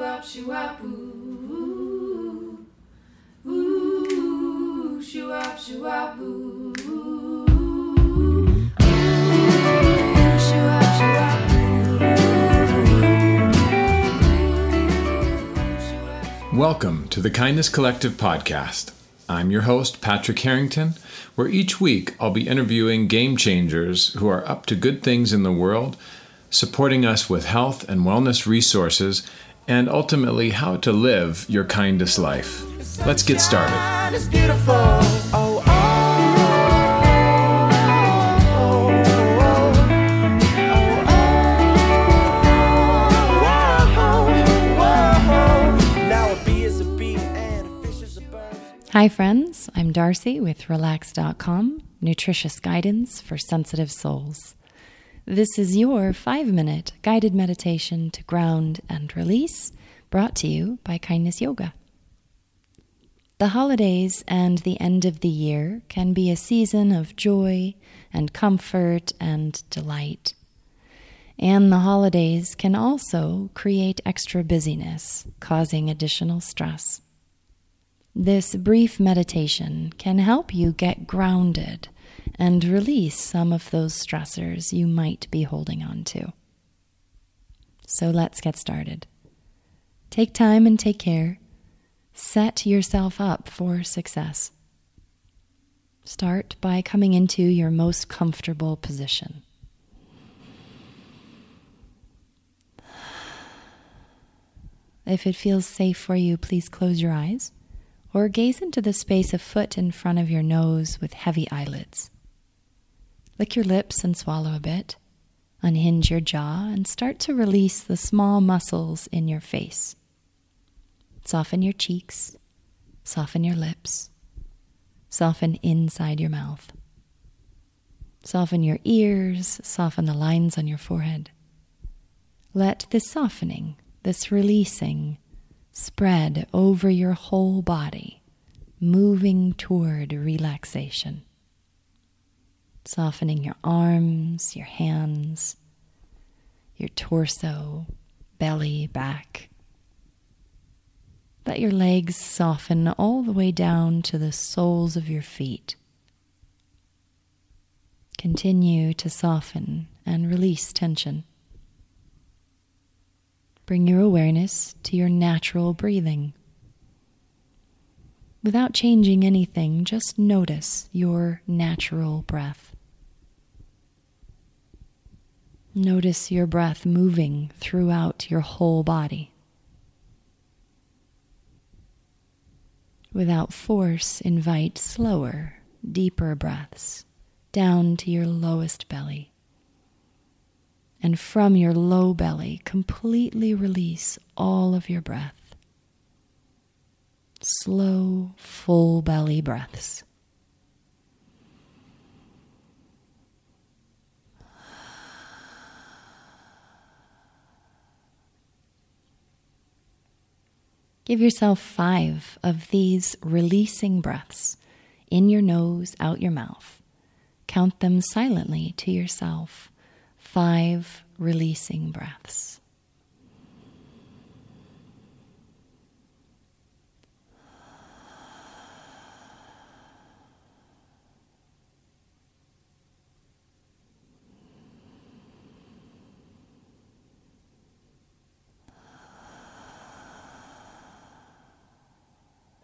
shoo-wop, ooh. Ooh, shoo-wop, shoo-wop. Welcome to the Kindness Collective podcast. I'm your host, Patrick Harrington, where each week I'll be interviewing game changers who are up to good things in the world, supporting us with health and wellness resources, and ultimately how to live your kindest life. Let's get started. God is beautiful. Oh, oh. Now a bee is a bee and a fish is a bird. Hi, friends. I'm Darcy with Relax.com, nutritious guidance for sensitive souls. This is your five minute guided meditation to ground and release, brought to you by Kindness Yoga. The holidays and the end of the year can be a season of joy and comfort and delight. And the holidays can also create extra busyness, causing additional stress. This brief meditation can help you get grounded and release some of those stressors you might be holding on to. So let's get started. Take time and take care. Set yourself up for success. Start by coming into your most comfortable position. If it feels safe for you, please close your eyes or gaze into the space a foot in front of your nose with heavy eyelids. Lick your lips and swallow a bit. Unhinge your jaw and start to release the small muscles in your face. Soften your cheeks, soften your lips, soften inside your mouth. Soften your ears, soften the lines on your forehead. Let this softening, this releasing, spread over your whole body, moving toward relaxation. Softening your arms, your hands, your torso, belly, back. Let your legs soften all the way down to the soles of your feet. Continue to soften and release tension. Bring your awareness to your natural breathing. Without changing anything, just notice your natural breath. Notice your breath moving throughout your whole body. Without force, invite slower, deeper breaths down to your lowest belly and from your low belly, completely release all of your breath. Slow, full belly breaths. Give yourself five of these releasing breaths in your nose, out your mouth. Count them silently to yourself five releasing breaths.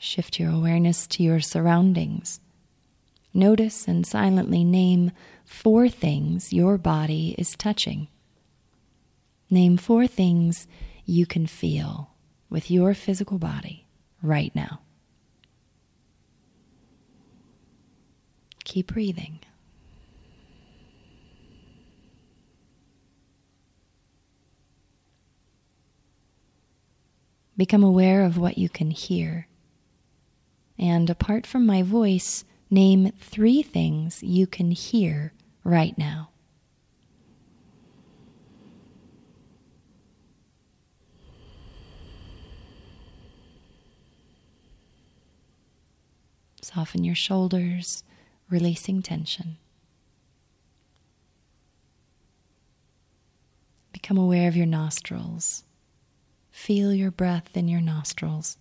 Shift your awareness to your surroundings. Notice and silently name four things your body is touching. Name four things you can feel with your physical body right now. Keep breathing. Become aware of what you can hear. And apart from my voice, name three things you can hear right now. Soften your shoulders, releasing tension. Become aware of your nostrils. feel your breath in your nostrils.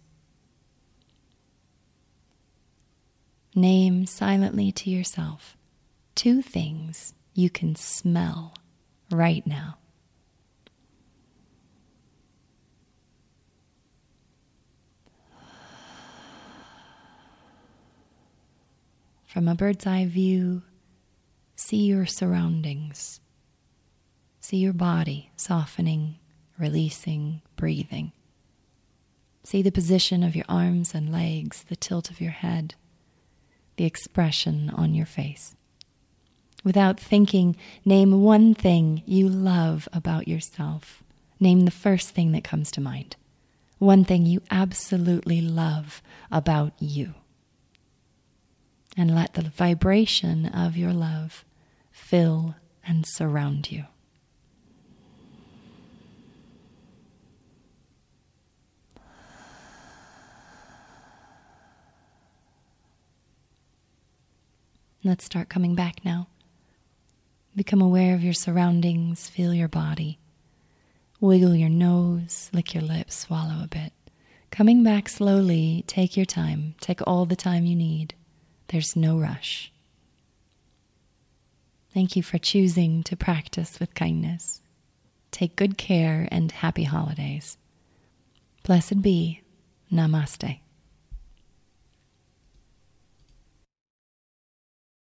Name silently to yourself two things you can smell right now. From a bird's eye view, see your surroundings. See your body softening, releasing, breathing. See the position of your arms and legs, the tilt of your head, the expression on your face. Without thinking, name one thing you love about yourself. Name the first thing that comes to mind. One thing you absolutely love about you. And let the vibration of your love fill and surround you. Let's start coming back now. Become aware of your surroundings, feel your body. Wiggle your nose, lick your lips, swallow a bit. Coming back slowly, take your time. Take all the time you need. There's no rush. Thank you for choosing to practice with kindness. Take good care and happy holidays. Blessed be. Namaste.